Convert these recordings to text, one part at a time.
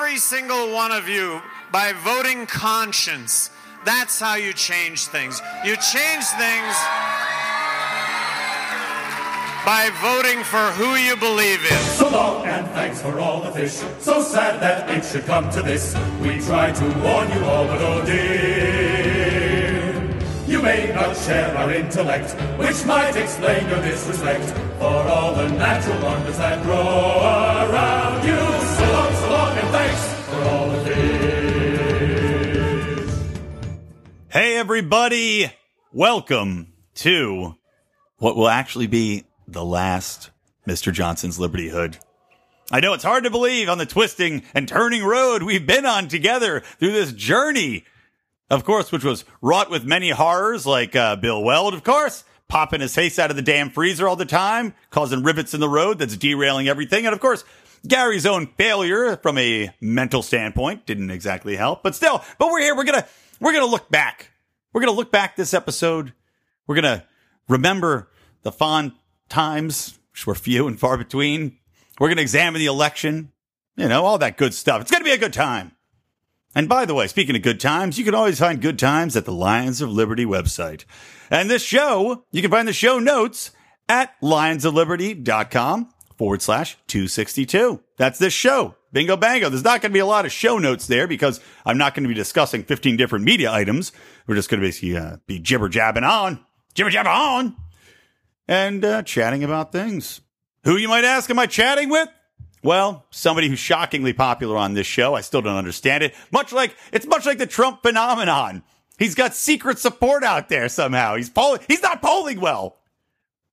every single one of you, by voting conscience, that's how you change things. You change things by voting for who you believe in. So long and thanks for all the fish. So sad that it should come to this. We tried to warn you all, but oh dear. You may not share our intellect, which might explain your disrespect for all the natural wonders that grow around Hey, everybody. Welcome to what will actually be the last Mr. Johnson's Liberty Hood. I know it's hard to believe on the twisting and turning road we've been on together through this journey. Of course, which was wrought with many horrors like uh, Bill Weld, of course, popping his face out of the damn freezer all the time, causing rivets in the road that's derailing everything. And of course, Gary's own failure from a mental standpoint didn't exactly help, but still, but we're here. We're to, we're going to look back. We're going to look back this episode. We're going to remember the fond times, which were few and far between. We're going to examine the election, you know, all that good stuff. It's going to be a good time. And by the way, speaking of good times, you can always find good times at the Lions of Liberty website. And this show, you can find the show notes at lionsofliberty.com forward slash 262. That's this show. Bingo bango. There's not going to be a lot of show notes there because I'm not going to be discussing 15 different media items. We're just going to basically uh, be jibber jabbing on, jibber jabbing on and uh, chatting about things. Who you might ask, am I chatting with? Well, somebody who's shockingly popular on this show. I still don't understand it. Much like it's much like the Trump phenomenon. He's got secret support out there somehow. He's polling. He's not polling well,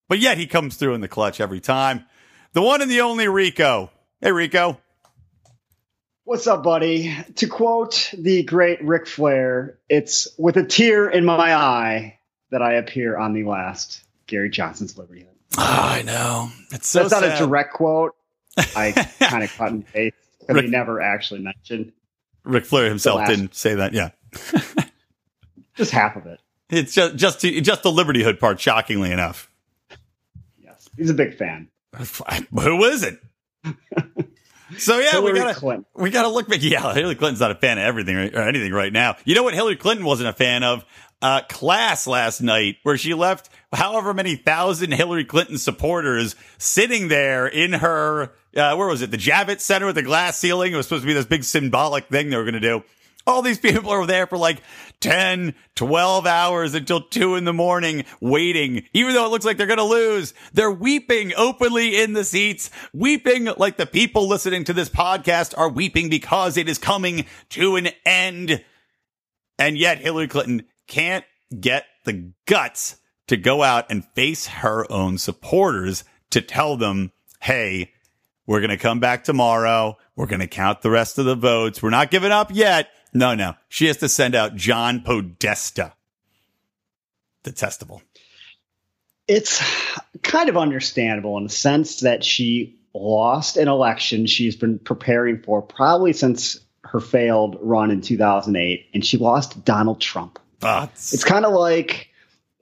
but yet he comes through in the clutch every time. The one and the only Rico. Hey, Rico. What's up, buddy? To quote the great Ric Flair, it's with a tear in my eye that I appear on the last Gary Johnson's Liberty Hood. Oh, ah, I know. It's so That's not a direct quote. I kind of cut and paste because Rick- he never actually mentioned Ric Flair himself didn't say that. Yeah. just half of it. It's just, just, just the Liberty Hood part, shockingly enough. Yes, he's a big fan. Who is it? so yeah, we gotta Clinton. we gotta look back. Yeah, Hillary Clinton's not a fan of everything or anything right now. You know what Hillary Clinton wasn't a fan of? Uh, class last night where she left however many thousand Hillary Clinton supporters sitting there in her, uh, where was it? The Javits Center with the glass ceiling. It was supposed to be this big symbolic thing they were going to do. All these people are there for like 10, 12 hours until two in the morning waiting, even though it looks like they're going to lose. They're weeping openly in the seats, weeping like the people listening to this podcast are weeping because it is coming to an end. And yet Hillary Clinton can't get the guts to go out and face her own supporters to tell them, Hey, we're going to come back tomorrow. We're going to count the rest of the votes. We're not giving up yet. No, no. She has to send out John Podesta. Detestable. It's kind of understandable in the sense that she lost an election she's been preparing for probably since her failed run in 2008, and she lost Donald Trump. It's kind of like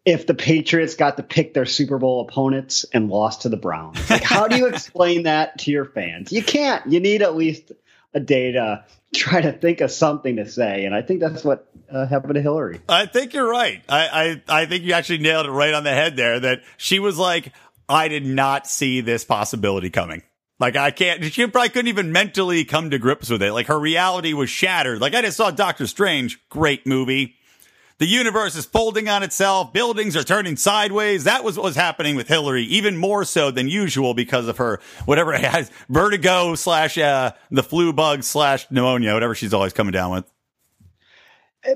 if the Patriots got to pick their Super Bowl opponents and lost to the Browns. Like, how do you explain that to your fans? You can't. You need at least a day to try to think of something to say, and I think that's what uh, happened to Hillary. I think you're right. I, I, I think you actually nailed it right on the head there that she was like, I did not see this possibility coming. Like I can't, she probably couldn't even mentally come to grips with it. Like her reality was shattered. Like I just saw Doctor Strange, great movie. The universe is folding on itself. Buildings are turning sideways. That was what was happening with Hillary, even more so than usual because of her, whatever it has, vertigo slash, uh, the flu bug slash pneumonia, whatever she's always coming down with.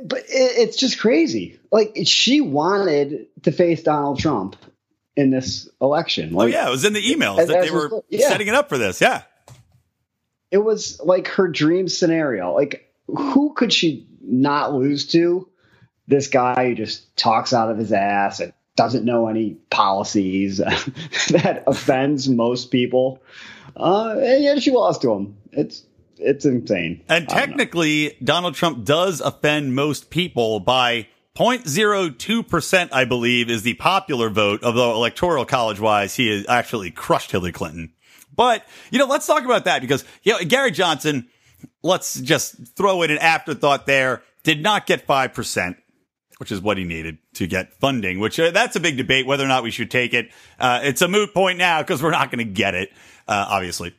But it's just crazy. Like she wanted to face Donald Trump in this election. Oh yeah, it was in the emails as- that they were yeah. setting it up for this. Yeah. it was like her dream scenario. Like, who could she not lose to? This guy who just talks out of his ass and doesn't know any policies that offends most people. Uh, and yet she lost to him. It's it's insane. And I don't know. technically, Donald Trump does offend most people by 0.02%, I believe, is the popular vote, although electoral college wise, he has actually crushed Hillary Clinton. But, you know, let's talk about that because, you know, Gary Johnson, let's just throw in an afterthought there. Did not get 5%, which is what he needed to get funding, which uh, that's a big debate whether or not we should take it. Uh, it's a moot point now because we're not going to get it, uh, obviously.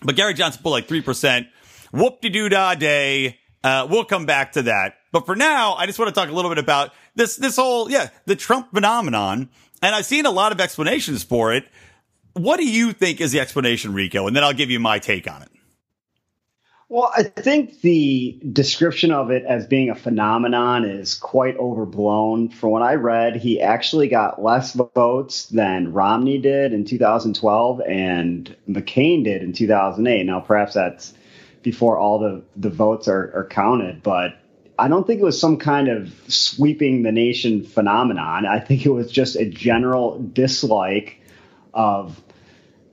But Gary Johnson pulled like 3%. Whoop de doo dah day. Uh, we'll come back to that. But for now, I just want to talk a little bit about this, this whole, yeah, the Trump phenomenon. And I've seen a lot of explanations for it. What do you think is the explanation, Rico? And then I'll give you my take on it. Well, I think the description of it as being a phenomenon is quite overblown. From what I read, he actually got less votes than Romney did in 2012 and McCain did in 2008. Now, perhaps that's before all the, the votes are, are counted, but I don't think it was some kind of sweeping the nation phenomenon. I think it was just a general dislike of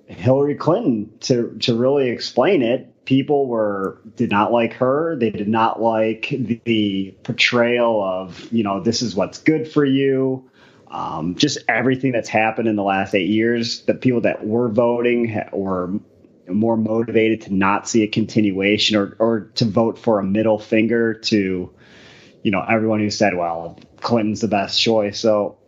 Hillary Clinton to to really explain it people were did not like her. They did not like the, the portrayal of you know this is what's good for you. Um, just everything that's happened in the last eight years. The people that were voting were more motivated to not see a continuation or or to vote for a middle finger to you know everyone who said well Clinton's the best choice. So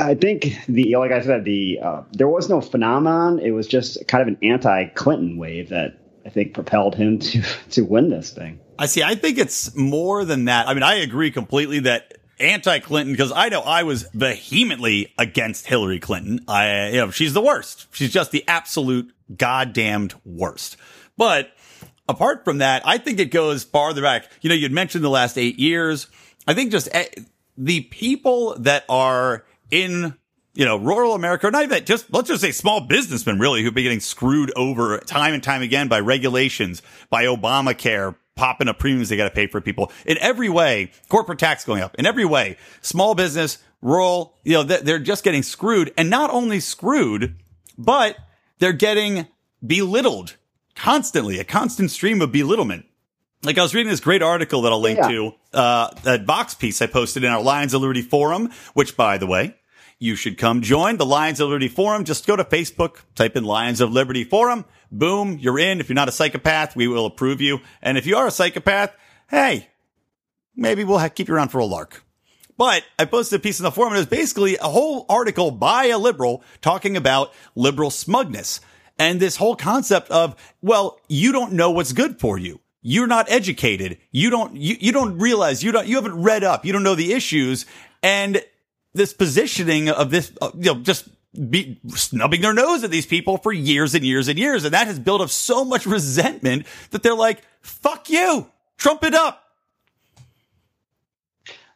I think the like I said the uh, there was no phenomenon. It was just kind of an anti-Clinton wave that I think propelled him to to win this thing. I see. I think it's more than that. I mean, I agree completely that anti-Clinton because I know I was vehemently against Hillary Clinton. I, you know, she's the worst. She's just the absolute goddamned worst. But apart from that, I think it goes farther back. You know, you'd mentioned the last eight years. I think just eh, the people that are in you know, rural America, or not even just, let's just say small businessmen really who've been getting screwed over time and time again by regulations, by Obamacare, popping up premiums they got to pay for people in every way, corporate tax going up in every way, small business, rural, you know, they're just getting screwed and not only screwed, but they're getting belittled constantly, a constant stream of belittlement. Like I was reading this great article that I'll link yeah. to, uh, that Vox piece I posted in our Lions of Liberty forum, which by the way, you should come join the Lions of Liberty Forum. Just go to Facebook, type in Lions of Liberty Forum. Boom, you're in. If you're not a psychopath, we will approve you. And if you are a psychopath, hey, maybe we'll have, keep you around for a lark. But I posted a piece in the forum. And it was basically a whole article by a liberal talking about liberal smugness and this whole concept of, well, you don't know what's good for you. You're not educated. You don't, you, you don't realize you don't, you haven't read up. You don't know the issues. And this positioning of this, uh, you know, just be snubbing their nose at these people for years and years and years. And that has built up so much resentment that they're like, fuck you, trump it up.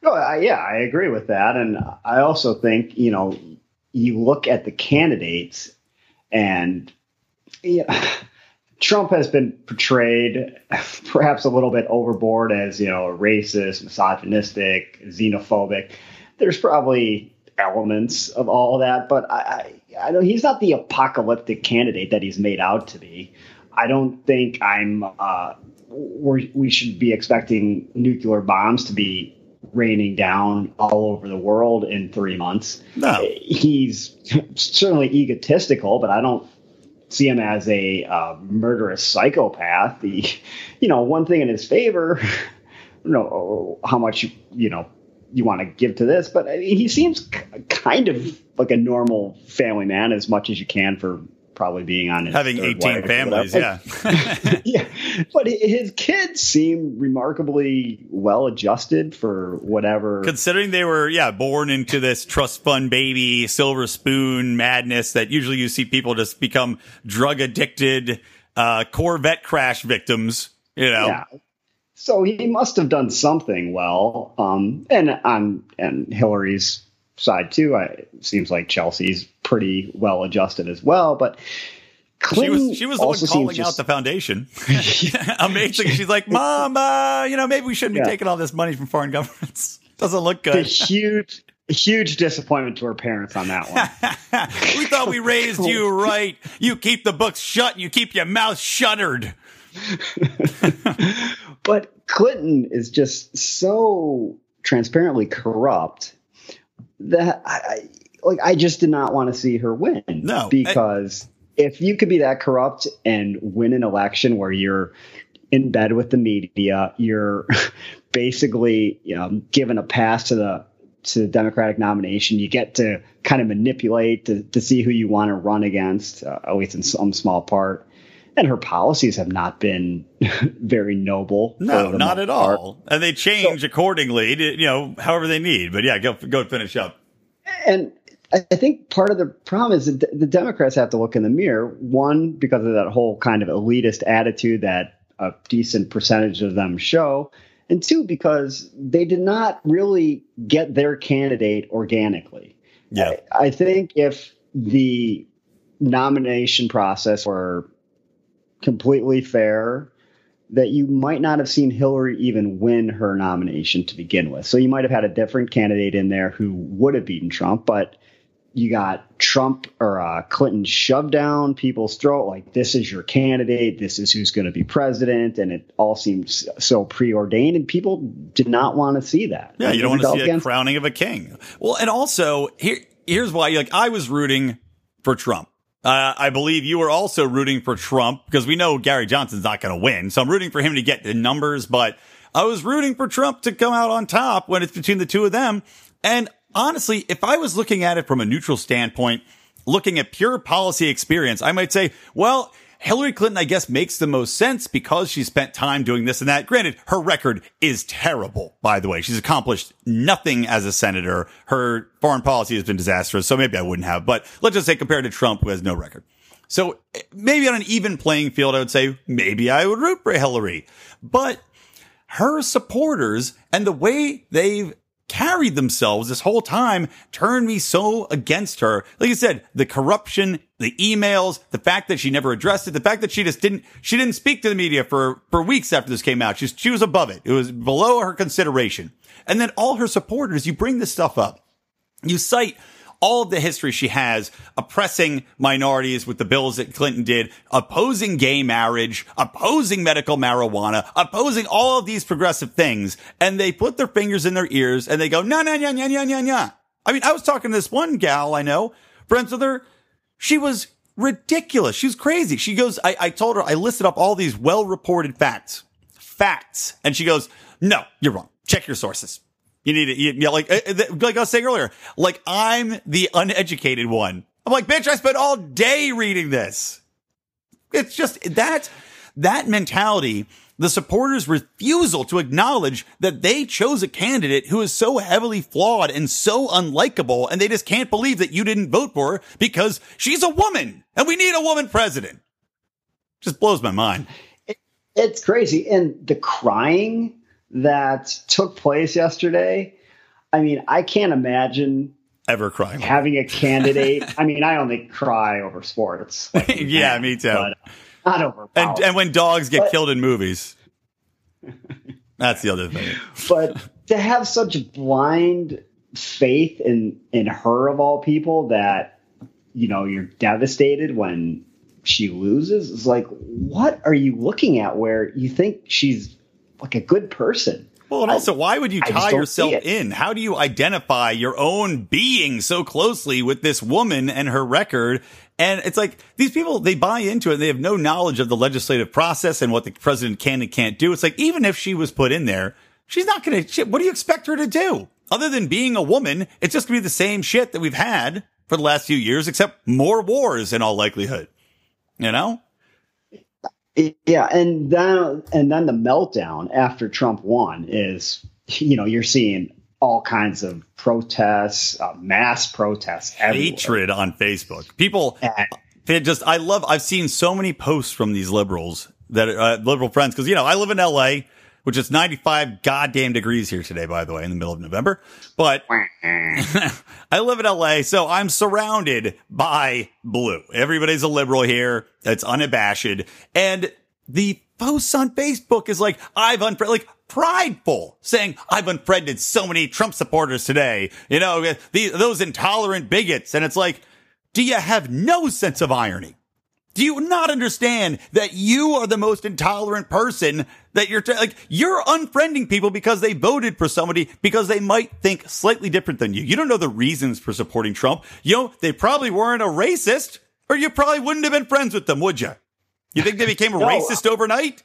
No, I, yeah, I agree with that. And I also think, you know, you look at the candidates and, yeah, Trump has been portrayed perhaps a little bit overboard as, you know, racist, misogynistic, xenophobic there's probably elements of all that, but I, I, I know he's not the apocalyptic candidate that he's made out to be. I don't think I'm. Uh, we should be expecting nuclear bombs to be raining down all over the world in three months. No, he's certainly egotistical, but I don't see him as a uh, murderous psychopath. The, you know, one thing in his favor, you know, how much you know you want to give to this, but I mean, he seems kind of like a normal family man as much as you can for probably being on having 18 families yeah. Yeah but his kids seem remarkably well adjusted for whatever considering they were yeah born into this trust fund baby silver spoon madness that usually you see people just become drug addicted uh, corvette crash victims you know. Yeah so he must have done something well. Um, and on and Hillary's side too, I, it seems like Chelsea's pretty well adjusted as well. But Clinton she was she was the one calling just, out the foundation. Amazing. She's like, Mom, uh, you know, maybe we shouldn't yeah. be taking all this money from foreign governments. Doesn't look good. A huge huge disappointment to her parents on that one. we thought we raised you right. You keep the books shut. You keep your mouth shuttered. But Clinton is just so transparently corrupt that I, I like I just did not want to see her win. No, because I, if you could be that corrupt and win an election where you're in bed with the media. You're basically you know, given a pass to the to the Democratic nomination. You get to kind of manipulate to, to see who you want to run against, uh, at least in some small part. And her policies have not been very noble. No, not at part. all. And they change so, accordingly, to, you know, however they need. But yeah, go go finish up. And I think part of the problem is that the Democrats have to look in the mirror. One, because of that whole kind of elitist attitude that a decent percentage of them show and two because they did not really get their candidate organically. Yeah, I, I think if the nomination process were completely fair, that you might not have seen Hillary even win her nomination to begin with. So you might have had a different candidate in there who would have beaten Trump, but you got Trump or uh, Clinton shoved down people's throat like this is your candidate, this is who's going to be president, and it all seems so preordained, and people did not want to see that. Yeah, you don't want to see against- a crowning of a king. Well, and also here, here's why. Like I was rooting for Trump. Uh, I believe you were also rooting for Trump because we know Gary Johnson's not going to win, so I'm rooting for him to get the numbers, but. I was rooting for Trump to come out on top when it's between the two of them. And honestly, if I was looking at it from a neutral standpoint, looking at pure policy experience, I might say, well, Hillary Clinton, I guess, makes the most sense because she spent time doing this and that. Granted, her record is terrible, by the way. She's accomplished nothing as a senator. Her foreign policy has been disastrous. So maybe I wouldn't have, but let's just say compared to Trump, who has no record. So maybe on an even playing field, I would say maybe I would root for Hillary, but her supporters and the way they've carried themselves this whole time turned me so against her. Like I said, the corruption, the emails, the fact that she never addressed it, the fact that she just didn't, she didn't speak to the media for, for weeks after this came out. She, she was above it. It was below her consideration. And then all her supporters, you bring this stuff up. You cite all of the history she has oppressing minorities with the bills that Clinton did, opposing gay marriage, opposing medical marijuana, opposing all of these progressive things. And they put their fingers in their ears and they go, no, no, no, no, no, no, no. I mean, I was talking to this one gal I know, friends with her. She was ridiculous. She was crazy. She goes, I, I told her, I listed up all these well reported facts, facts. And she goes, no, you're wrong. Check your sources. You need it. Know, like, uh, uh, like I was saying earlier, like I'm the uneducated one. I'm like, bitch, I spent all day reading this. It's just that, that mentality, the supporters' refusal to acknowledge that they chose a candidate who is so heavily flawed and so unlikable, and they just can't believe that you didn't vote for her because she's a woman and we need a woman president. Just blows my mind. it's crazy. And the crying that took place yesterday, I mean, I can't imagine ever crying having a candidate. I mean, I only cry over sports. Like yeah, me too. not over. And, and when dogs get but, killed in movies, that's the other thing. But to have such blind faith in in her of all people that you know you're devastated when she loses is like what are you looking at where you think she's like a good person. Well, and also, why would you tie yourself in? How do you identify your own being so closely with this woman and her record? And it's like these people, they buy into it. They have no knowledge of the legislative process and what the president can and can't do. It's like, even if she was put in there, she's not going to, what do you expect her to do? Other than being a woman, it's just going to be the same shit that we've had for the last few years, except more wars in all likelihood. You know? Yeah, and then and then the meltdown after Trump won is, you know, you're seeing all kinds of protests, uh, mass protests, everywhere. hatred on Facebook. People, they just I love. I've seen so many posts from these liberals that uh, liberal friends because you know I live in L.A which is 95 goddamn degrees here today, by the way, in the middle of November. But I live in LA, so I'm surrounded by blue. Everybody's a liberal here. It's unabashed. And the posts on Facebook is like, I've unfriended, like prideful saying, I've unfriended so many Trump supporters today. You know, the, those intolerant bigots. And it's like, do you have no sense of irony? Do you not understand that you are the most intolerant person that you're t- like you're unfriending people because they voted for somebody because they might think slightly different than you. You don't know the reasons for supporting Trump. You know, they probably weren't a racist or you probably wouldn't have been friends with them, would you? You think they became a no. racist overnight?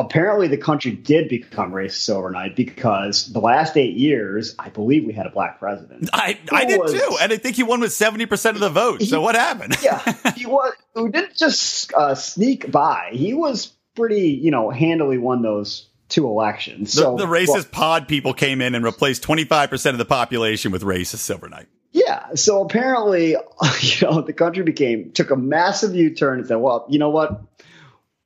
Apparently the country did become racist overnight because the last eight years, I believe we had a black president. I, I did was, too, and I think he won with seventy percent of the vote. He, so what happened? yeah, he was. Who didn't just uh, sneak by. He was pretty, you know, handily won those two elections. So the, the racist well, pod people came in and replaced twenty five percent of the population with racists overnight. Yeah. So apparently, you know, the country became took a massive U turn and said, "Well, you know what?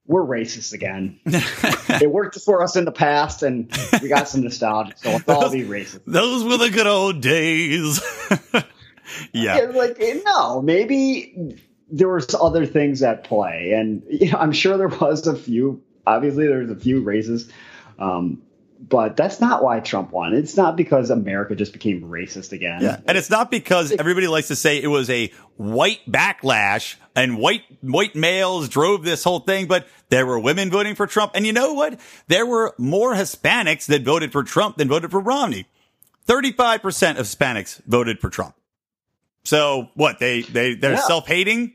We're racist again. it worked for us in the past, and we got some nostalgia, so let's all be racist. Those were the good old days. yeah. yeah, like no, maybe there were other things at play, and you know, I'm sure there was a few. Obviously, there's a few races. Um, but that's not why Trump won. It's not because America just became racist again. Yeah. And it's not because everybody likes to say it was a white backlash and white, white males drove this whole thing, but there were women voting for Trump. And you know what? There were more Hispanics that voted for Trump than voted for Romney. 35% of Hispanics voted for Trump. So what? They, they, they're yeah. self-hating.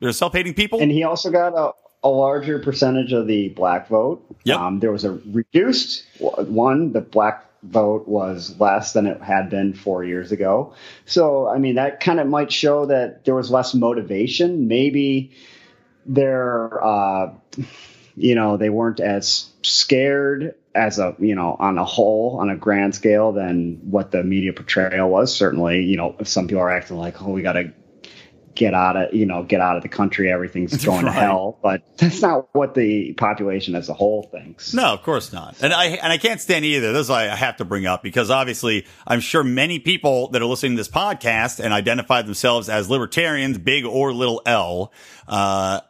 They're self-hating people. And he also got a, a larger percentage of the black vote. Yep. Um, there was a reduced one. The black vote was less than it had been four years ago. So, I mean, that kind of might show that there was less motivation. Maybe they're, uh, you know, they weren't as scared as a, you know, on a whole, on a grand scale than what the media portrayal was. Certainly, you know, some people are acting like, oh, we got to get out of you know get out of the country everything's going right. to hell. But that's not what the population as a whole thinks. No of course not. And i and i can't stand either. This is i have to bring up because obviously i'm sure many people that are listening to this podcast and identify themselves as libertarians big or little l uh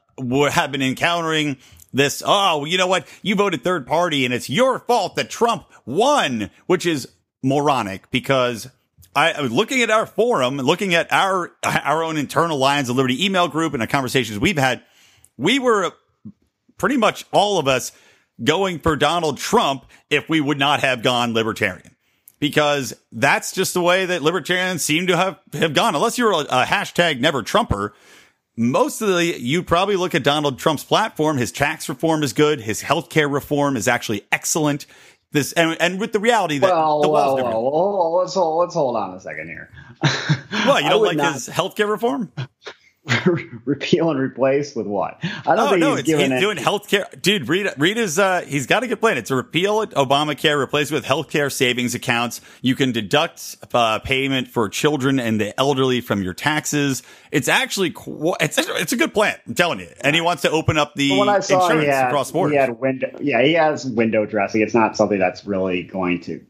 have been encountering this oh you know what? You voted third party and it's your fault that trump won which is moronic because I, was looking at our forum looking at our our own internal Lions of Liberty email group and the conversations we've had. We were pretty much all of us going for Donald Trump if we would not have gone libertarian. Because that's just the way that libertarians seem to have, have gone. Unless you're a, a hashtag never Trumper, most of the, you probably look at Donald Trump's platform. His tax reform is good. His healthcare reform is actually excellent this and, and with the reality that well, the well, well, well, let's hold, let's hold on a second here. What you don't like not, his healthcare reform? repeal and replace with what? I don't oh, think no, he's, it's, he's doing healthcare. Dude, read read his. Uh, he's got a good plan. It's a repeal Obamacare, replace with healthcare savings accounts. You can deduct uh, payment for children and the elderly from your taxes. It's actually it's it's a good plan. I'm telling you. And he wants to open up the saw insurance had, across borders. He had window. Yeah, he has window dressing. It's not something that's really going to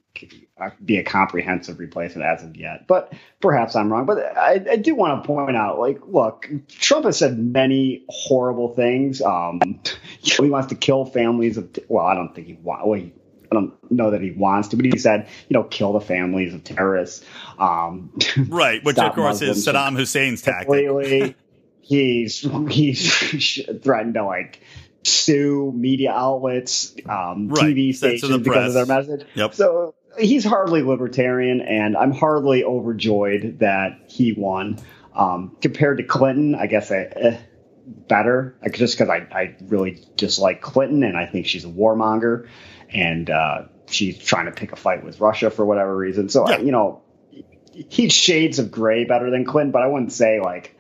be a comprehensive replacement as of yet. But perhaps I'm wrong. But I, I, do want to point out, like, look, Trump has said many horrible things. Um, he wants to kill families of. Well, I don't think he wants. Well, he, I don't know that he wants to, but he said, you know, kill the families of terrorists. Um, right, which of course Muslims is Saddam Hussein's tactic. he's he's threatened to like sue media outlets, um, right. TV stations because of their message. Yep. So he's hardly libertarian, and I'm hardly overjoyed that he won. Um, compared to Clinton, I guess I, eh, better, like, just because I, I really dislike Clinton, and I think she's a warmonger, and uh, she's trying to pick a fight with Russia for whatever reason. So, yeah. I, you know, he's shades of gray better than Clinton, but I wouldn't say like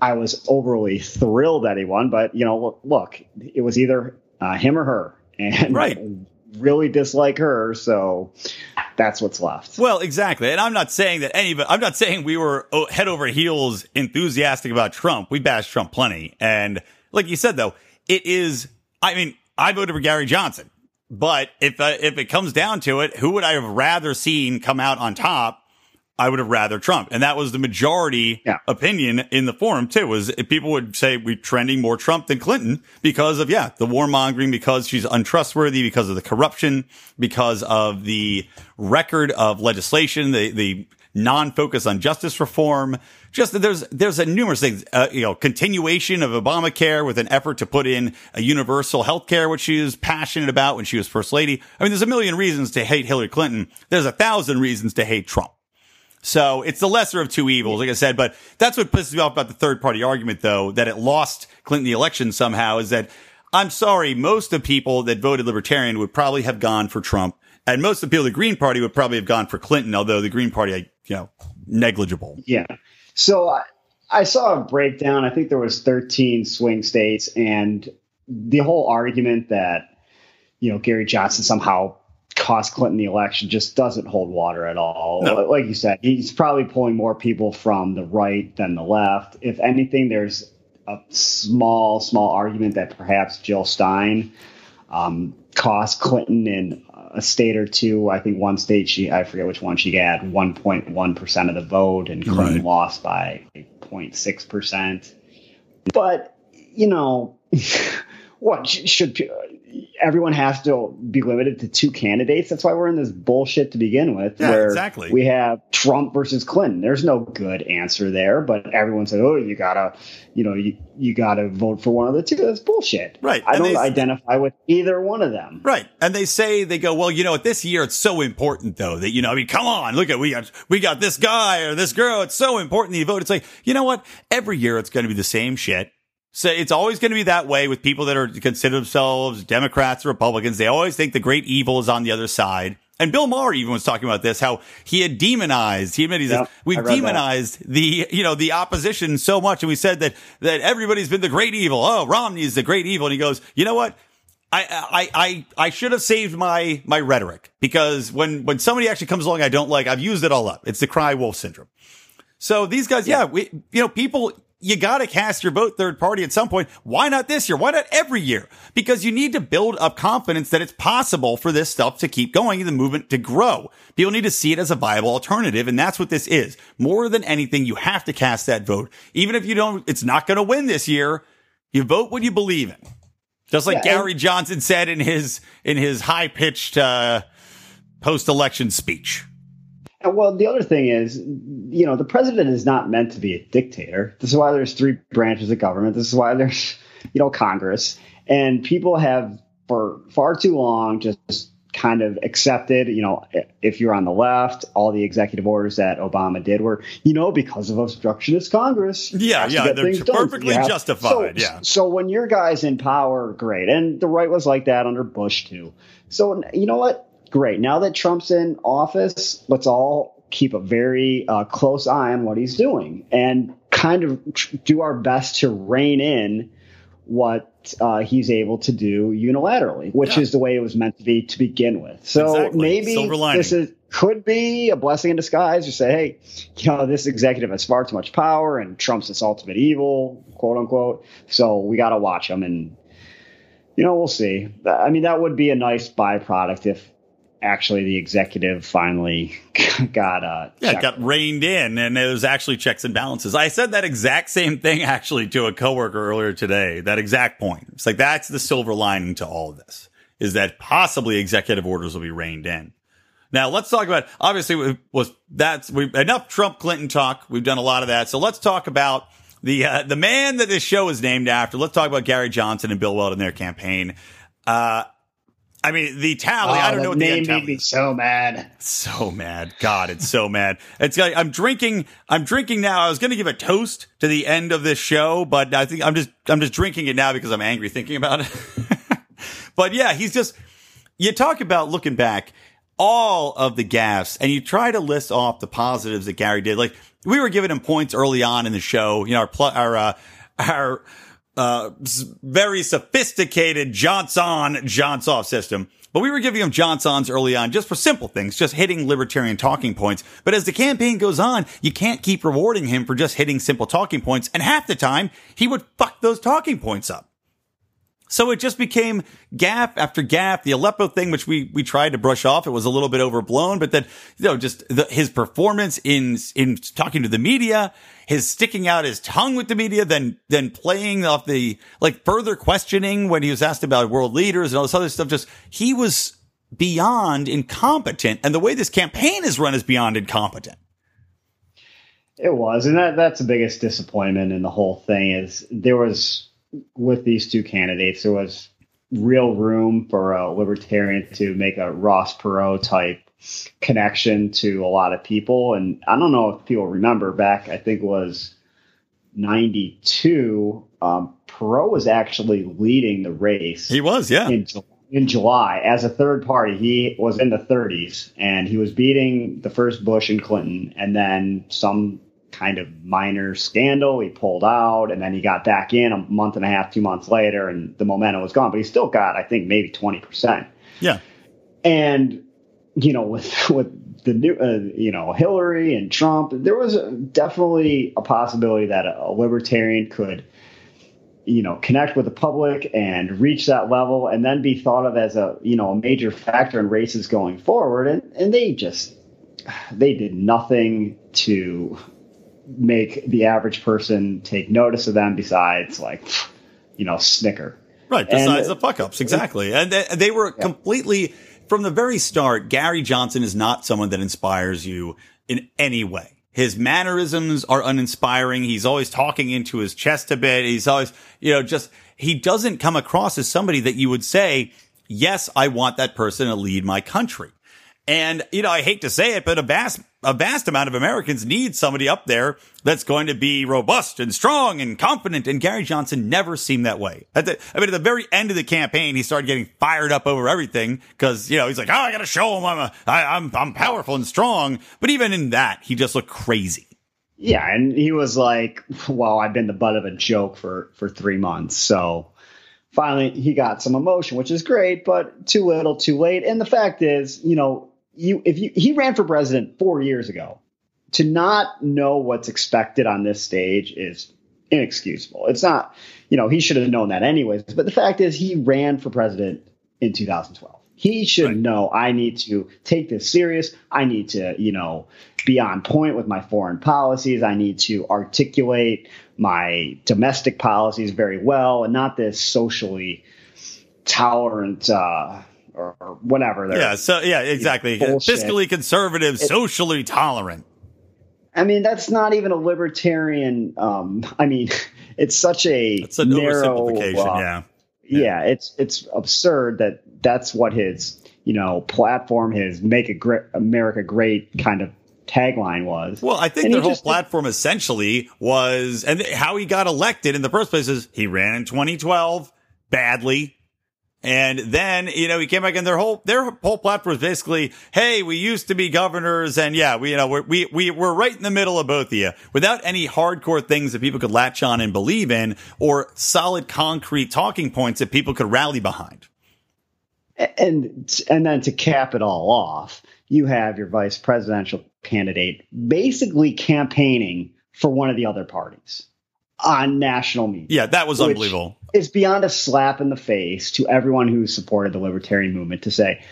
I was overly thrilled that he won. But you know, look, it was either uh, him or her, and right really dislike her, so that's what's left. Well, exactly. And I'm not saying that any, I'm not saying we were oh, head over heels enthusiastic about Trump. We bashed Trump plenty. And like you said, though, it is, I mean, I voted for Gary Johnson, but if, uh, if it comes down to it, who would I have rather seen come out on top? I would have rather Trump. And that was the majority yeah. opinion in the forum too, was people would say we're trending more Trump than Clinton because of, yeah, the warmongering, because she's untrustworthy, because of the corruption, because of the record of legislation, the, the non-focus on justice reform. Just there's, there's a numerous things, uh, you know, continuation of Obamacare with an effort to put in a universal health care, which she was passionate about when she was first lady. I mean, there's a million reasons to hate Hillary Clinton. There's a thousand reasons to hate Trump. So it's the lesser of two evils, like I said. But that's what pisses me off about the third party argument, though, that it lost Clinton the election somehow is that I'm sorry, most of the people that voted Libertarian would probably have gone for Trump, and most of the people, the Green Party would probably have gone for Clinton, although the Green Party, you know, negligible. Yeah. So I, I saw a breakdown. I think there was 13 swing states, and the whole argument that you know Gary Johnson somehow cost Clinton the election just doesn't hold water at all. No. Like you said, he's probably pulling more people from the right than the left. If anything, there's a small, small argument that perhaps Jill Stein um, cost Clinton in a state or two. I think one state she, I forget which one she got 1.1 percent of the vote, and Clinton Right. lost by 0.6 percent. But you know, what sh- should everyone has to be limited to two candidates? That's why we're in this bullshit to begin with. Yeah, where exactly. We have Trump versus Clinton. There's no good answer there, but everyone said, "Oh, you gotta, you know, you, you gotta vote for one of the two. That's bullshit. Right, I and don't they- identify with either one of them. Right. And they say, they go, well, you know, what, this year it's so important though that, you know, I mean, come on, look at, we got, we got this guy or this girl. It's so important that you vote. It's like, you know what? Every year it's going to be the same shit. So it's always going to be that way with people that are consider themselves Democrats or Republicans. They always think the great evil is on the other side. And Bill Maher even was talking about this, how he had demonized, he admitted, Yep, we've I that. demonized the, you know, the opposition so much. And we said that, that everybody's been the great evil. Oh, Romney is the great evil. And he goes, you know what? I, I, I, I should have saved my, my rhetoric because when, when somebody actually comes along I don't like, I've used it all up. It's the cry wolf syndrome. So these guys, yeah, we, you know, people, you got to cast your vote third party at some point. Why not this year? Why not every year? Because you need to build up confidence that it's possible for this stuff to keep going and the movement to grow. People need to see it as a viable alternative. And that's what this is. More than anything, you have to cast that vote. Even if you don't, it's not going to win this year. You vote what you believe in. Just like Yeah, and- Gary Johnson said in his, in his high pitched, uh, post election speech. Well, the other thing is, you know, the president is not meant to be a dictator. This is why there's three branches of government. This is why there's, you know, Congress. And people have for far too long just kind of accepted, you know, if you're on the left, all the executive orders that Obama did were, you know, because of obstructionist Congress. Yeah, yeah, they're perfectly justified, so- yeah. So when your guy's in power, great. And the right was like that under Bush too. So you know what? Great. Now that Trump's in office, let's all keep a very uh, close eye on what he's doing and kind of tr- do our best to rein in what uh, he's able to do unilaterally, which Yeah. is the way it was meant to be to begin with. So Exactly. maybe this is could be a blessing in disguise. You say, hey, you know, this executive has far too much power, and Trump's this ultimate evil, quote unquote. So we got to watch him, and you know, we'll see. I mean, that would be a nice byproduct if actually the executive finally got uh Yeah, checked. got reined in and it was actually checks and balances. I said that exact same thing actually to a coworker earlier today, that exact point. It's like that's the silver lining to all of this is that possibly executive orders will be reined in. Now let's talk about, obviously was, that's, we enough Trump Clinton talk. We've done a lot of that. So let's talk about the, uh, the man that this show is named after. Let's talk about Gary Johnson and Bill Weld and their campaign. Uh, I mean, the tally, Oh, I don't know what the end tally made me so mad. so mad. God, it's so mad. It's like I'm drinking. I'm drinking now. I was going to give a toast to the end of this show, but I think I'm just I'm just drinking it now because I'm angry thinking about it. but yeah, he's just. You talk about looking back, all of the gaffes, and you try to list off the positives that Gary did. Like we were giving him points early on in the show. You know, our pl- our uh, our uh, very sophisticated Johnson Johnson off system. But we were giving him Johnsons early on just for simple things, just hitting libertarian talking points. But as the campaign goes on, you can't keep rewarding him for just hitting simple talking points. And half the time, he would fuck those talking points up. So it just became gap after gap. The Aleppo thing, which we, we tried to brush off, it was a little bit overblown, but then, you know, just the, his performance in, in talking to the media, his sticking out his tongue with the media, then, then playing off the, like further questioning when he was asked about world leaders and all this other stuff. Just, he was beyond incompetent. And the way this campaign is run is beyond incompetent. It was, and that that's the biggest disappointment in the whole thing is there was with these two candidates there was real room for a libertarian to make a Ross Perot type connection to a lot of people, and I don't know if people remember back. I think it was ninety two. Um, Perot was actually leading the race. He was, yeah. In, in July, as a third party, he was in the 30s and he was beating the first Bush and Clinton, and then some kind of minor scandal. He pulled out and then he got back in a month and a half, two months later, and the momentum was gone. But he still got, I think, maybe 20%. Yeah. And, you know, with, with the new, uh, you know, Hillary and Trump, there was a, definitely a possibility that a, a libertarian could you know connect with the public and reach that level and then be thought of as a you know a major factor in races going forward and and they just they did nothing to make the average person take notice of them besides like you know snicker right besides and, the fuck ups exactly and they, they were yeah. completely from the very start gary johnson is not someone that inspires you in any way his mannerisms are uninspiring. He's always talking into his chest a bit. He's always, you know, just, he doesn't come across as somebody that you would say, yes, I want that person to lead my country. And, you know, I hate to say it, but a vast, a vast amount of Americans need somebody up there that's going to be robust and strong and confident. And Gary Johnson never seemed that way. The, I mean, at the very end of the campaign, he started getting fired up over everything because, you know, he's like, oh, I got to show him I'm, a, I, I'm, I'm powerful and strong. But even in that, he just looked crazy. Yeah. And he was like, well, I've been the butt of a joke for, for three months. So, finally he got some emotion, which is great, but too little, too late. And the fact is, you know, you if you he ran for president four years ago. To not know what's expected on this stage is inexcusable. It's not, you know, he should have known that anyways. But the fact is, he ran for president in 2012. He should right. know I need to take this serious. I need to, you know, be on point with my foreign policies. I need to articulate my domestic policies very well and not this socially tolerant, uh, or, or whatever. yeah. So yeah, exactly. Fiscally conservative, it, socially tolerant. I mean, that's not even a libertarian. Um, I mean, it's such a it's an narrow, oversimplification. Uh, yeah. yeah. yeah, it's it's absurd that that's what his you know platform, his "Make a great America Great" kind of tagline was. Well, I think and their whole platform essentially was, and how he got elected in the first place is he ran in 2012 badly and then, you know, he came back and their whole, their whole platform was basically, Hey, we used to be governors and yeah, we, you know, we're, we, we, we're right in the middle of both of you without any hardcore things that people could latch on and believe in or solid concrete talking points that people could rally behind. And, and then to cap it all off, you have your vice presidential candidate basically campaigning for one of the other parties on national media. Yeah, that was unbelievable. It's beyond a slap in the face to everyone who supported the libertarian movement to say,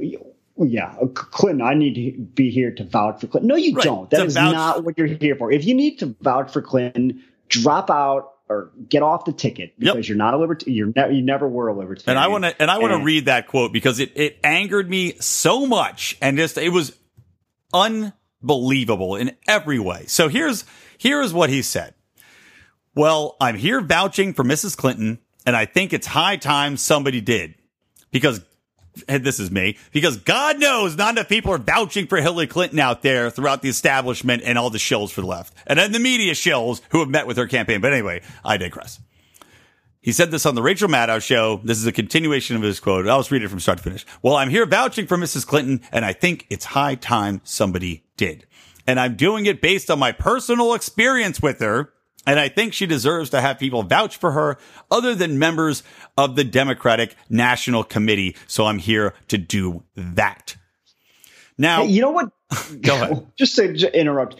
yeah, Clinton, I need to be here to vouch for Clinton. No, you right. don't. That is vouch- not what you're here for. If you need to vouch for Clinton, drop out or get off the ticket because yep. you're not a libertarian. You're ne- you never were a libertarian. And I want to and I want to read that quote because it it angered me so much and just it was unbelievable in every way. So here's here's what he said. Well, I'm here vouching for Mrs. Clinton, and I think it's high time somebody did. Because this is me, because God knows not enough people are vouching for Hillary Clinton out there throughout the establishment and all the shills for the left. And then the media shills who have met with her campaign. But anyway, I digress. He said this on the Rachel Maddow show. This is a continuation of his quote. I'll just read it from start to finish. Well, I'm here vouching for Mrs. Clinton, and I think it's high time somebody did. And I'm doing it based on my personal experience with her and I think she deserves to have people vouch for her other than members of the Democratic National Committee. So I'm here to do that. Now, hey, you know what? go ahead. Just to interrupt.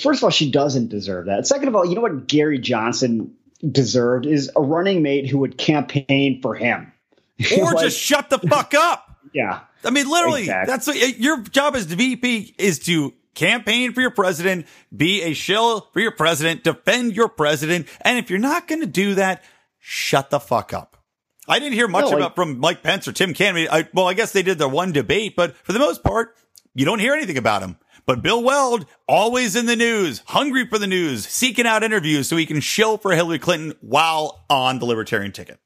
First of all, she doesn't deserve that. Second of all, you know what Gary Johnson deserved is a running mate who would campaign for him. Or like, just shut the fuck up. Yeah. I mean, literally, exactly. that's your job as the VP is to campaign for your president, be a shill for your president, defend your president. And if you're not going to do that, shut the fuck up. I didn't hear much no, like, about from Mike Pence or Tim Kaine. I, well, I guess they did their one debate, but for the most part, you don't hear anything about him. But Bill Weld, always in the news, hungry for the news, seeking out interviews so he can shill for Hillary Clinton while on the libertarian ticket.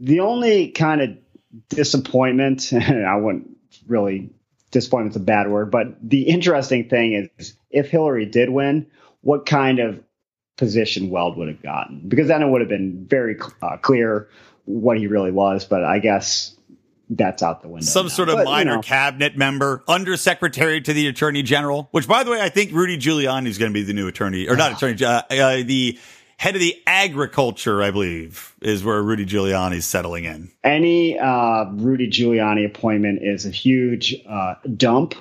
The only kind of disappointment, I wouldn't really disappointment's a bad word, but the interesting thing is if Hillary did win, what kind of position Weld would have gotten because then it would have been very uh, clear what he really was. But I guess that's out the window. Some now. sort of But, minor you know, cabinet member, undersecretary to the attorney general, which by the way, I think Rudy Giuliani is going to be the new attorney or not attorney, uh, uh, the head of the agriculture, I believe is where Rudy Giuliani is settling in. any uh, Rudy Giuliani appointment is a huge uh, dump.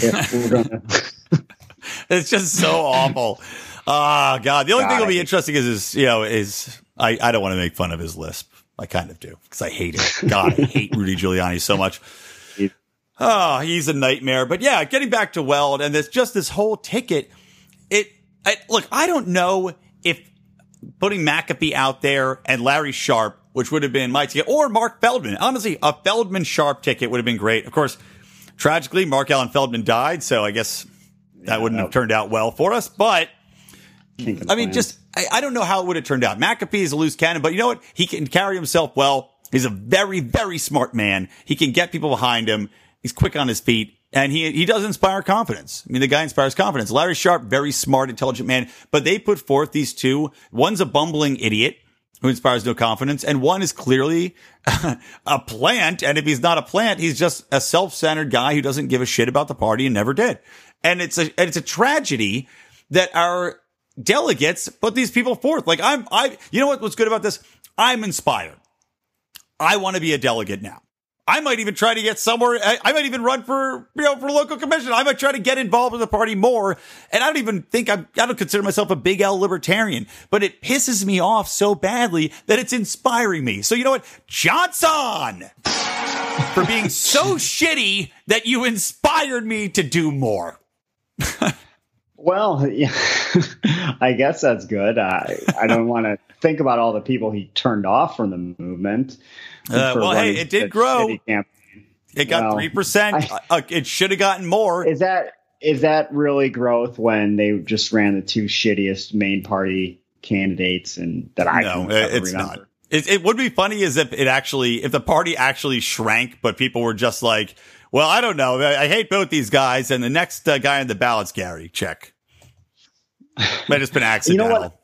Gonna, It's just so awful. Ah, God. The only thing that'll be interesting is, is you know, is I, I don't want to make fun of his lisp. I kind of do because I hate it. God, I hate Rudy Giuliani so much. Oh, he's a nightmare. But yeah, getting back to Weld and this just this whole ticket. It I, look, I don't know if putting McAfee out there and Larry Sharpe, which would have been my ticket, or Mark Feldman. Honestly, a Feldman Sharpe ticket would have been great. Of course, tragically, Mark Allen Feldman died, so I guess that wouldn't have turned out well for us. But I mean, just I, I don't know how it would have turned out. McAfee is a loose cannon, but you know what? He can carry himself well. He's a very, very smart man. He can get people behind him. He's quick on his feet. And he he does inspire confidence. I mean, the guy inspires confidence. Larry Sharpe, very smart, intelligent man. But they put forth these two. One's a bumbling idiot who inspires no confidence, and one is clearly a plant. And if he's not a plant, he's just a self-centered guy who doesn't give a shit about the party and never did. And it's a and it's a tragedy that our delegates put these people forth. Like I'm, I, you know what, what's good about this? I'm inspired. I want to be a delegate now. I might even try to get somewhere. I, I might even run for, you know, for local commission. I might try to get involved with the party more. And I don't even think I'm, I don't consider myself a big L libertarian, but it pisses me off so badly that it's inspiring me. So you know what? Johnson for being so shitty that you inspired me to do more. Well, yeah, I guess that's good. I I don't want to think about all the people he turned off from the movement. Uh, well, hey, it did grow. It got Well, three percent. Uh, It should have gotten more. Is that is that really growth when they just ran the two shittiest main party candidates and that I no, can it's remember? not. It, it would be funny is if it actually, if the party actually shrank, but people were just like, "Well, I don't know. I, I hate both these guys." And the next uh, guy on the ballot's Gary. Check. Might have been You accidental. know what?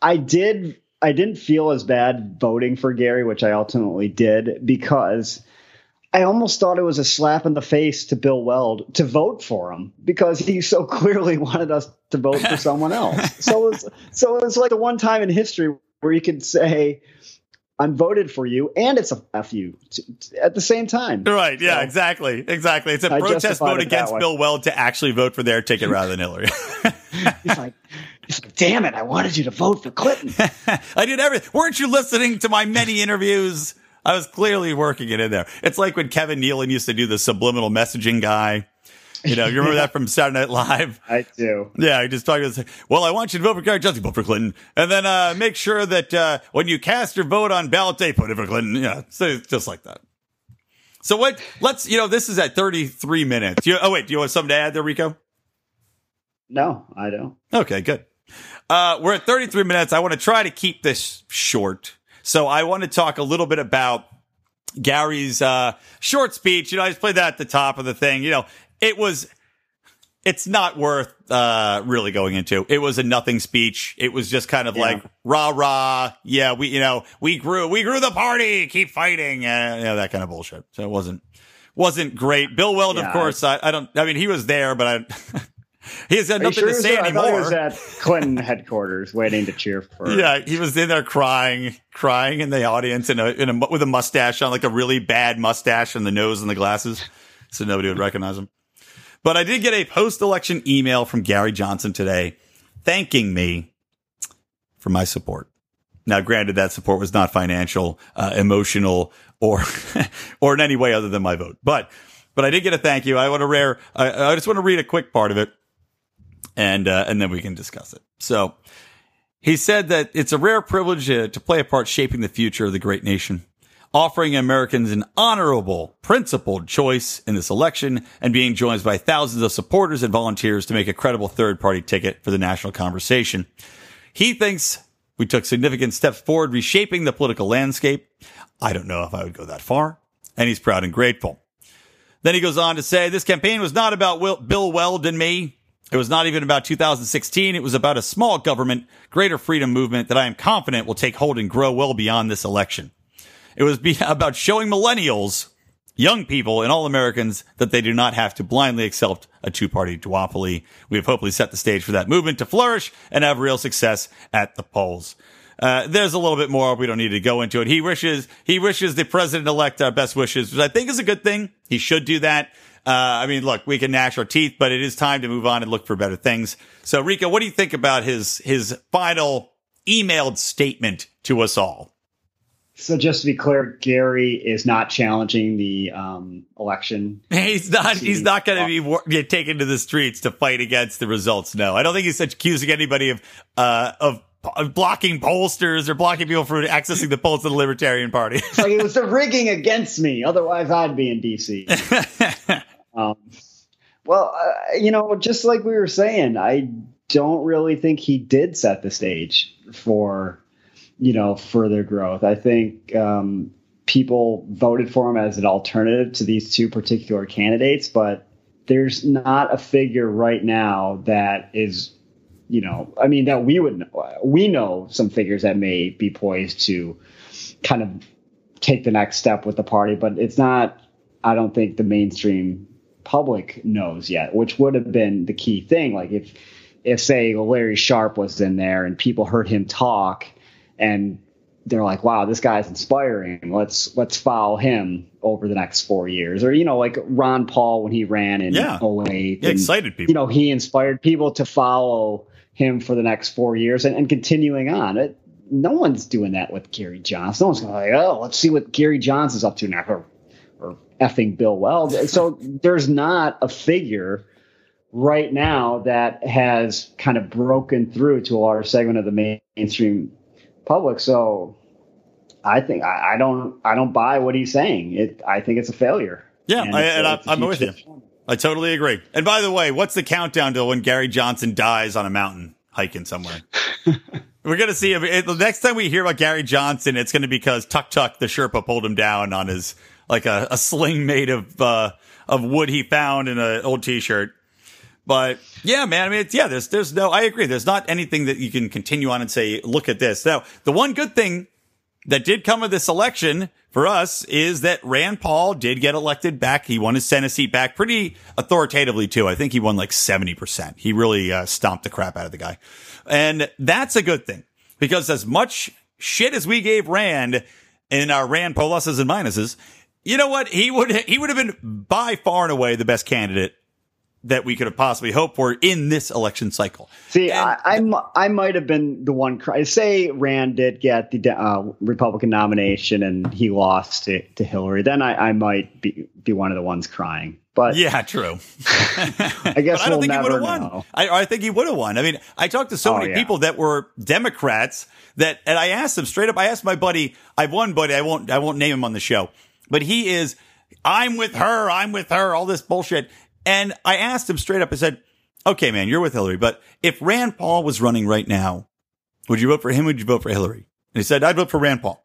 I did. I didn't feel as bad voting for Gary, which I ultimately did, because I almost thought it was a slap in the face to Bill Weld to vote for him because he so clearly wanted us to vote for someone else. so it was, so it was like the one time in history where you could say, "I'm voted for you," and it's a f you t- t- at the same time. Right. Yeah, So- exactly. Exactly. It's a I protest vote against. Bill Weld to actually vote for their ticket rather than Hillary. He's like, he's like, "Damn it! I wanted you to vote for Clinton." I did everything. Weren't you listening to my many interviews? I was clearly working it in there. It's like when Kevin Nealon used to do the subliminal messaging guy. You know, you remember that from Saturday Night Live? I do. Yeah, he just talking about, well, I want you to vote for Gary Johnson, vote for Clinton. And then, uh, make sure that, uh, when you cast your vote on ballot day, put it for Clinton. Yeah. So it's just like that. So what, let's, you know, this is at 33 minutes. You, oh, wait, do you want something to add there, Rico? No, I don't. Okay, good. Uh, we're at 33 minutes. I want to try to keep this short. So I want to talk a little bit about Gary's, uh, short speech. You know, I just played that at the top of the thing. You know, it was, it's not worth, uh, really going into. It was a nothing speech. It was just kind of Yeah. like rah, rah. Yeah. We, you know, we grew, we grew the party. Keep fighting. Uh, you know, that kind of bullshit. So it wasn't, wasn't great. Bill Weld, of course, I, I don't, I mean, he was there, but I, he has had Are you nothing sure to he was say? I anymore. he was at Clinton headquarters waiting to cheer for. Yeah, he was in there crying, crying in the audience in a, in a with a mustache on, like a really bad mustache and the nose and the glasses, so nobody would recognize him. But I did get a post-election email from Gary Johnson today, thanking me for my support. Now, granted, that support was not financial, uh, emotional, or or in any way other than my vote. But but I did get a thank you. I want to rare. I, I just want to read a quick part of it, and uh, and then we can discuss it. So. He said that it's a rare privilege uh, to play a part shaping the future of the great nation, offering Americans an honorable, principled choice in this election and being joined by thousands of supporters and volunteers to make a credible third party ticket for the national conversation. He thinks we took significant steps forward reshaping the political landscape. I don't know if I would go that far. And he's proud and grateful. Then he goes on to say, this campaign was not about Will, Bill Weld and me. It was not even about 2016. It was about a small government, greater freedom movement that I am confident will take hold and grow well beyond this election. It was be- about showing millennials, young people, and all Americans that they do not have to blindly accept a two party duopoly. We have hopefully set the stage for that movement to flourish and have real success at the polls. Uh, there's a little bit more. We don't need to go into it. He wishes, he wishes the president elect our best wishes, which I think is a good thing. He should do that. Uh, I mean, look, we can gnash our teeth, but it is time to move on and look for better things. So, Rico, what do you think about his his final emailed statement to us all? So, just to be clear, Gary is not challenging the um, election. He's not. He's not going to be taken to the streets to fight against the results. No, I don't think he's accusing anybody of uh, of blocking pollsters or blocking people from accessing the polls of the Libertarian Party. like it was the rigging against me. Otherwise, I'd be in DC. Um, well, uh, you know, just like we were saying, I don't really think he did set the stage for, you know, further growth. I think um, people voted for him as an alternative to these two particular candidates, but there's not a figure right now that is, you know, I mean, that we would know. We know some figures that may be poised to kind of take the next step with the party, but it's not, I don't think, the mainstream public knows yet, which would have been the key thing. Like if if say Larry Sharpe was in there and people heard him talk and they're like, wow, this guy's inspiring. Let's let's follow him over the next four years. Or, you know, like Ron Paul when he ran in yeah. 08. Yeah, and, excited people. You know, he inspired people to follow him for the next four years and, and continuing on. It, no one's doing that with Gary Johnson. No one's going like, oh, let's see what Gary Johnson's up to now. Or, or effing Bill Weld. So there's not a figure right now that has kind of broken through to a large segment of the mainstream public. So I think I, I don't I don't buy what he's saying. It I think it's a failure. Yeah, and, I, and I, I'm with you. I totally agree. And by the way, what's the countdown to when Gary Johnson dies on a mountain hiking somewhere? We're gonna see him. The next time we hear about Gary Johnson, it's gonna be because Tuck Tuck the Sherpa pulled him down on his like a, a sling made of uh, of wood he found in an old T-shirt. But yeah, man. I mean, yeah. There's there's no. I agree. There's not anything that you can continue on and say, look at this. Now, the one good thing that did come of this election for us is that Rand Paul did get elected back. He won his Senate seat back pretty authoritatively too. I think he won like 70%. He really uh, stomped the crap out of the guy. And that's a good thing because as much shit as we gave Rand in our Rand pluses and minuses, you know what? He would he would have been by far and away the best candidate that we could have possibly hoped for in this election cycle. See, and, I, I'm, I might have been the one. Cry- say Rand did get the uh, Republican nomination and he lost to, to Hillary, then I, I might be be one of the ones crying. But yeah, true. I guess I don't we'll think he would have won. I, I, think he would have won. I mean, I talked to so oh, many yeah. people that were Democrats that, and I asked them straight up. I asked my buddy. I have one buddy. I won't. I won't name him on the show but he is, I'm with her, I'm with her, all this bullshit. And I asked him straight up, I said, okay, man, you're with Hillary, but if Rand Paul was running right now, would you vote for him? Would you vote for Hillary? And he said, I'd vote for Rand Paul.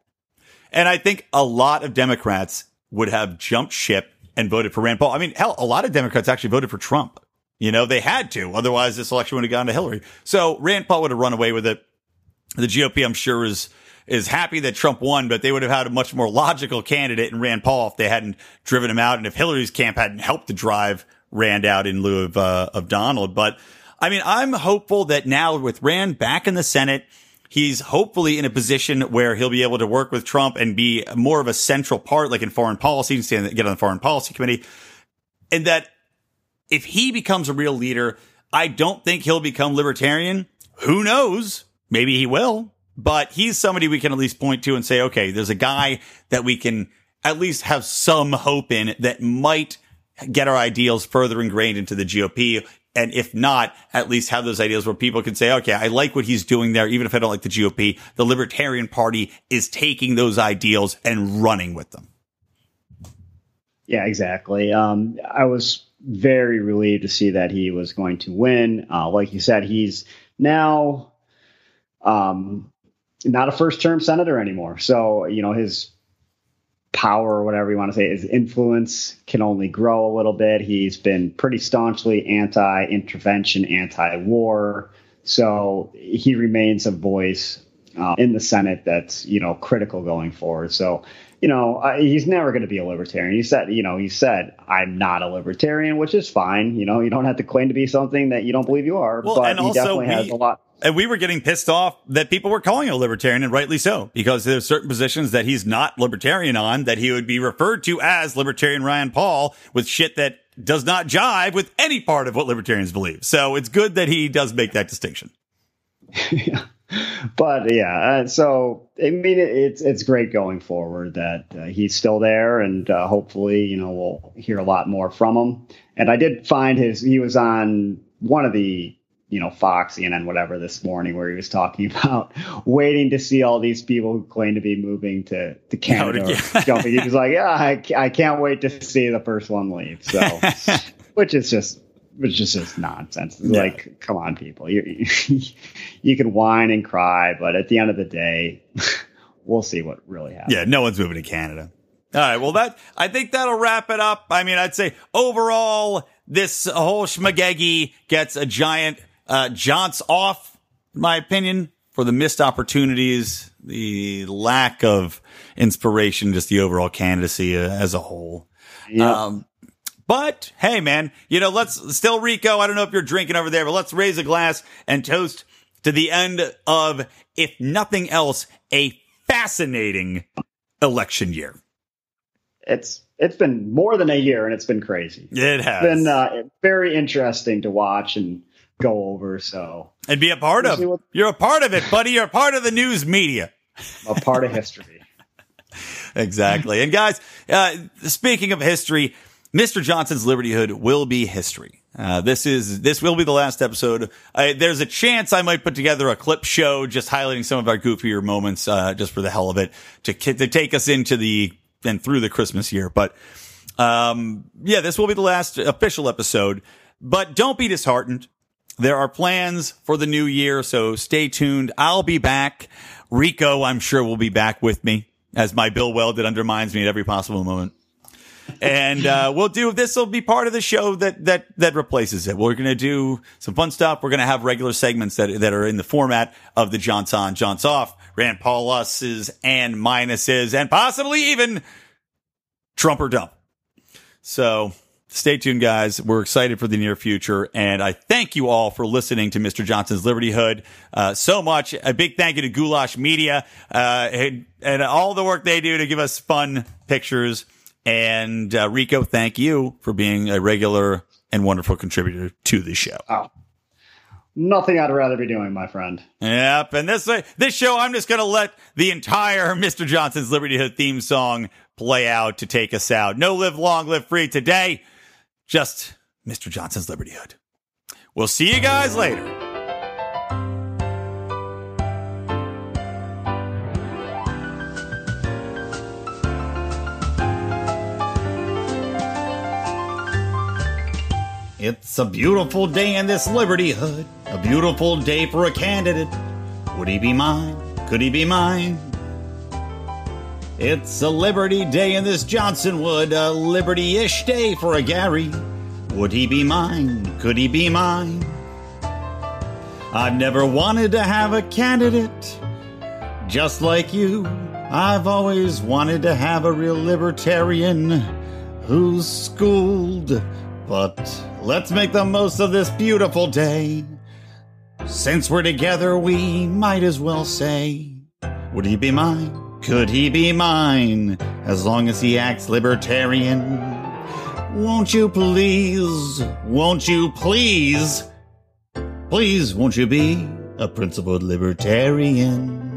And I think a lot of Democrats would have jumped ship and voted for Rand Paul. I mean, hell, a lot of Democrats actually voted for Trump. You know, they had to. Otherwise, this election would have gone to Hillary. So Rand Paul would have run away with it. The GOP, I'm sure, is is happy that Trump won, but they would have had a much more logical candidate in Rand Paul if they hadn't driven him out and if Hillary's camp hadn't helped to drive Rand out in lieu of, uh, of Donald. But I mean, I'm hopeful that now with Rand back in the Senate, he's hopefully in a position where he'll be able to work with Trump and be more of a central part, like in foreign policy and get on the foreign policy committee. And that if he becomes a real leader, I don't think he'll become libertarian. Who knows? Maybe he will but he's somebody we can at least point to and say, okay, there's a guy that we can at least have some hope in that might get our ideals further ingrained into the GOP. And if not, at least have those ideas where people can say, okay, I like what he's doing there. Even if I don't like the GOP, the Libertarian Party is taking those ideals and running with them. Yeah, exactly. Um, I was very relieved to see that he was going to win. Uh, like you said, he's now um, not a first term senator anymore. So, you know, his power or whatever you want to say, his influence can only grow a little bit. He's been pretty staunchly anti intervention, anti war. So he remains a voice uh, in the Senate that's, you know, critical going forward. So, you know, uh, he's never going to be a libertarian. He said, you know, he said, I'm not a libertarian, which is fine. You know, you don't have to claim to be something that you don't believe you are, Well, but he definitely we- has a lot. And we were getting pissed off that people were calling him a libertarian, and rightly so, because there's certain positions that he's not libertarian on that he would be referred to as libertarian Ryan Paul with shit that does not jive with any part of what libertarians believe. So it's good that he does make that distinction. but yeah, uh, so I mean, it, it's it's great going forward that uh, he's still there, and uh, hopefully, you know, we'll hear a lot more from him. And I did find his he was on one of the you know Fox, CNN, whatever this morning, where he was talking about waiting to see all these people who claim to be moving to to Canada. yeah. jumping. He was like, yeah, I, I can't wait to see the first one leave. So, which is just which is just nonsense. Yeah. Like, come on, people. You you can whine and cry, but at the end of the day, we'll see what really happens. Yeah, no one's moving to Canada. All right, well that I think that'll wrap it up. I mean, I'd say overall, this whole schmagegi gets a giant uh, Johns off, in my opinion, for the missed opportunities, the lack of inspiration, just the overall candidacy uh, as a whole. Yep. Um, but hey, man, you know, let's still Rico. I don't know if you're drinking over there, but let's raise a glass and toast to the end of, if nothing else, a fascinating election year. it's it's been more than a year, and it's been crazy. It has It's been uh, very interesting to watch and go over. So, and be a part of. What- You're a part of it, buddy. You're a part of the news media. a part of history. Exactly. and guys, uh, speaking of history, Mr. Johnson's Liberty Hood will be history. Uh, this is, this will be the last episode. Uh, there's a chance I might put together a clip show just highlighting some of our goofier moments, uh, just for the hell of it to, to take us into the, and through the Christmas year. But, um, yeah, this will be the last official episode, but don't be disheartened. There are plans for the new year, so stay tuned. I'll be back. Rico, I'm sure, will be back with me as my Bill Weld that undermines me at every possible moment. And uh, we'll do this. Will be part of the show that that that replaces it. We're going to do some fun stuff. We're going to have regular segments that that are in the format of the Johns on, Johns off, Rand Paul us's and minuses, and possibly even Trump or dump. So stay tuned, guys. We're excited for the near future. And I thank you all for listening to Mr. Johnson's Liberty Hood uh, so much. A big thank you to Goulash Media uh, and, and all the work they do to give us fun pictures. And uh, Rico, thank you for being a regular and wonderful contributor to the show. Oh, nothing I'd rather be doing, my friend. Yep. And this this show, I'm just going to let the entire Mr. Johnson's Liberty Hood theme song play out to take us out. No live long, live free today. Just Mr. Johnson's Liberty Hood. We'll see you guys later. It's a beautiful day in this Liberty Hood. A beautiful day for a candidate. Would he be mine? Could he be mine? It's a Liberty Day in this Johnson Wood. A Liberty ish day for a Gary. Would he be mine? Could he be mine? I've never wanted to have a candidate just like you. I've always wanted to have a real libertarian who's schooled. But let's make the most of this beautiful day. Since we're together, we might as well say, Would he be mine? Could he be mine? As long as he acts libertarian. Won't you please? Won't you please? Please, won't you be a principled libertarian?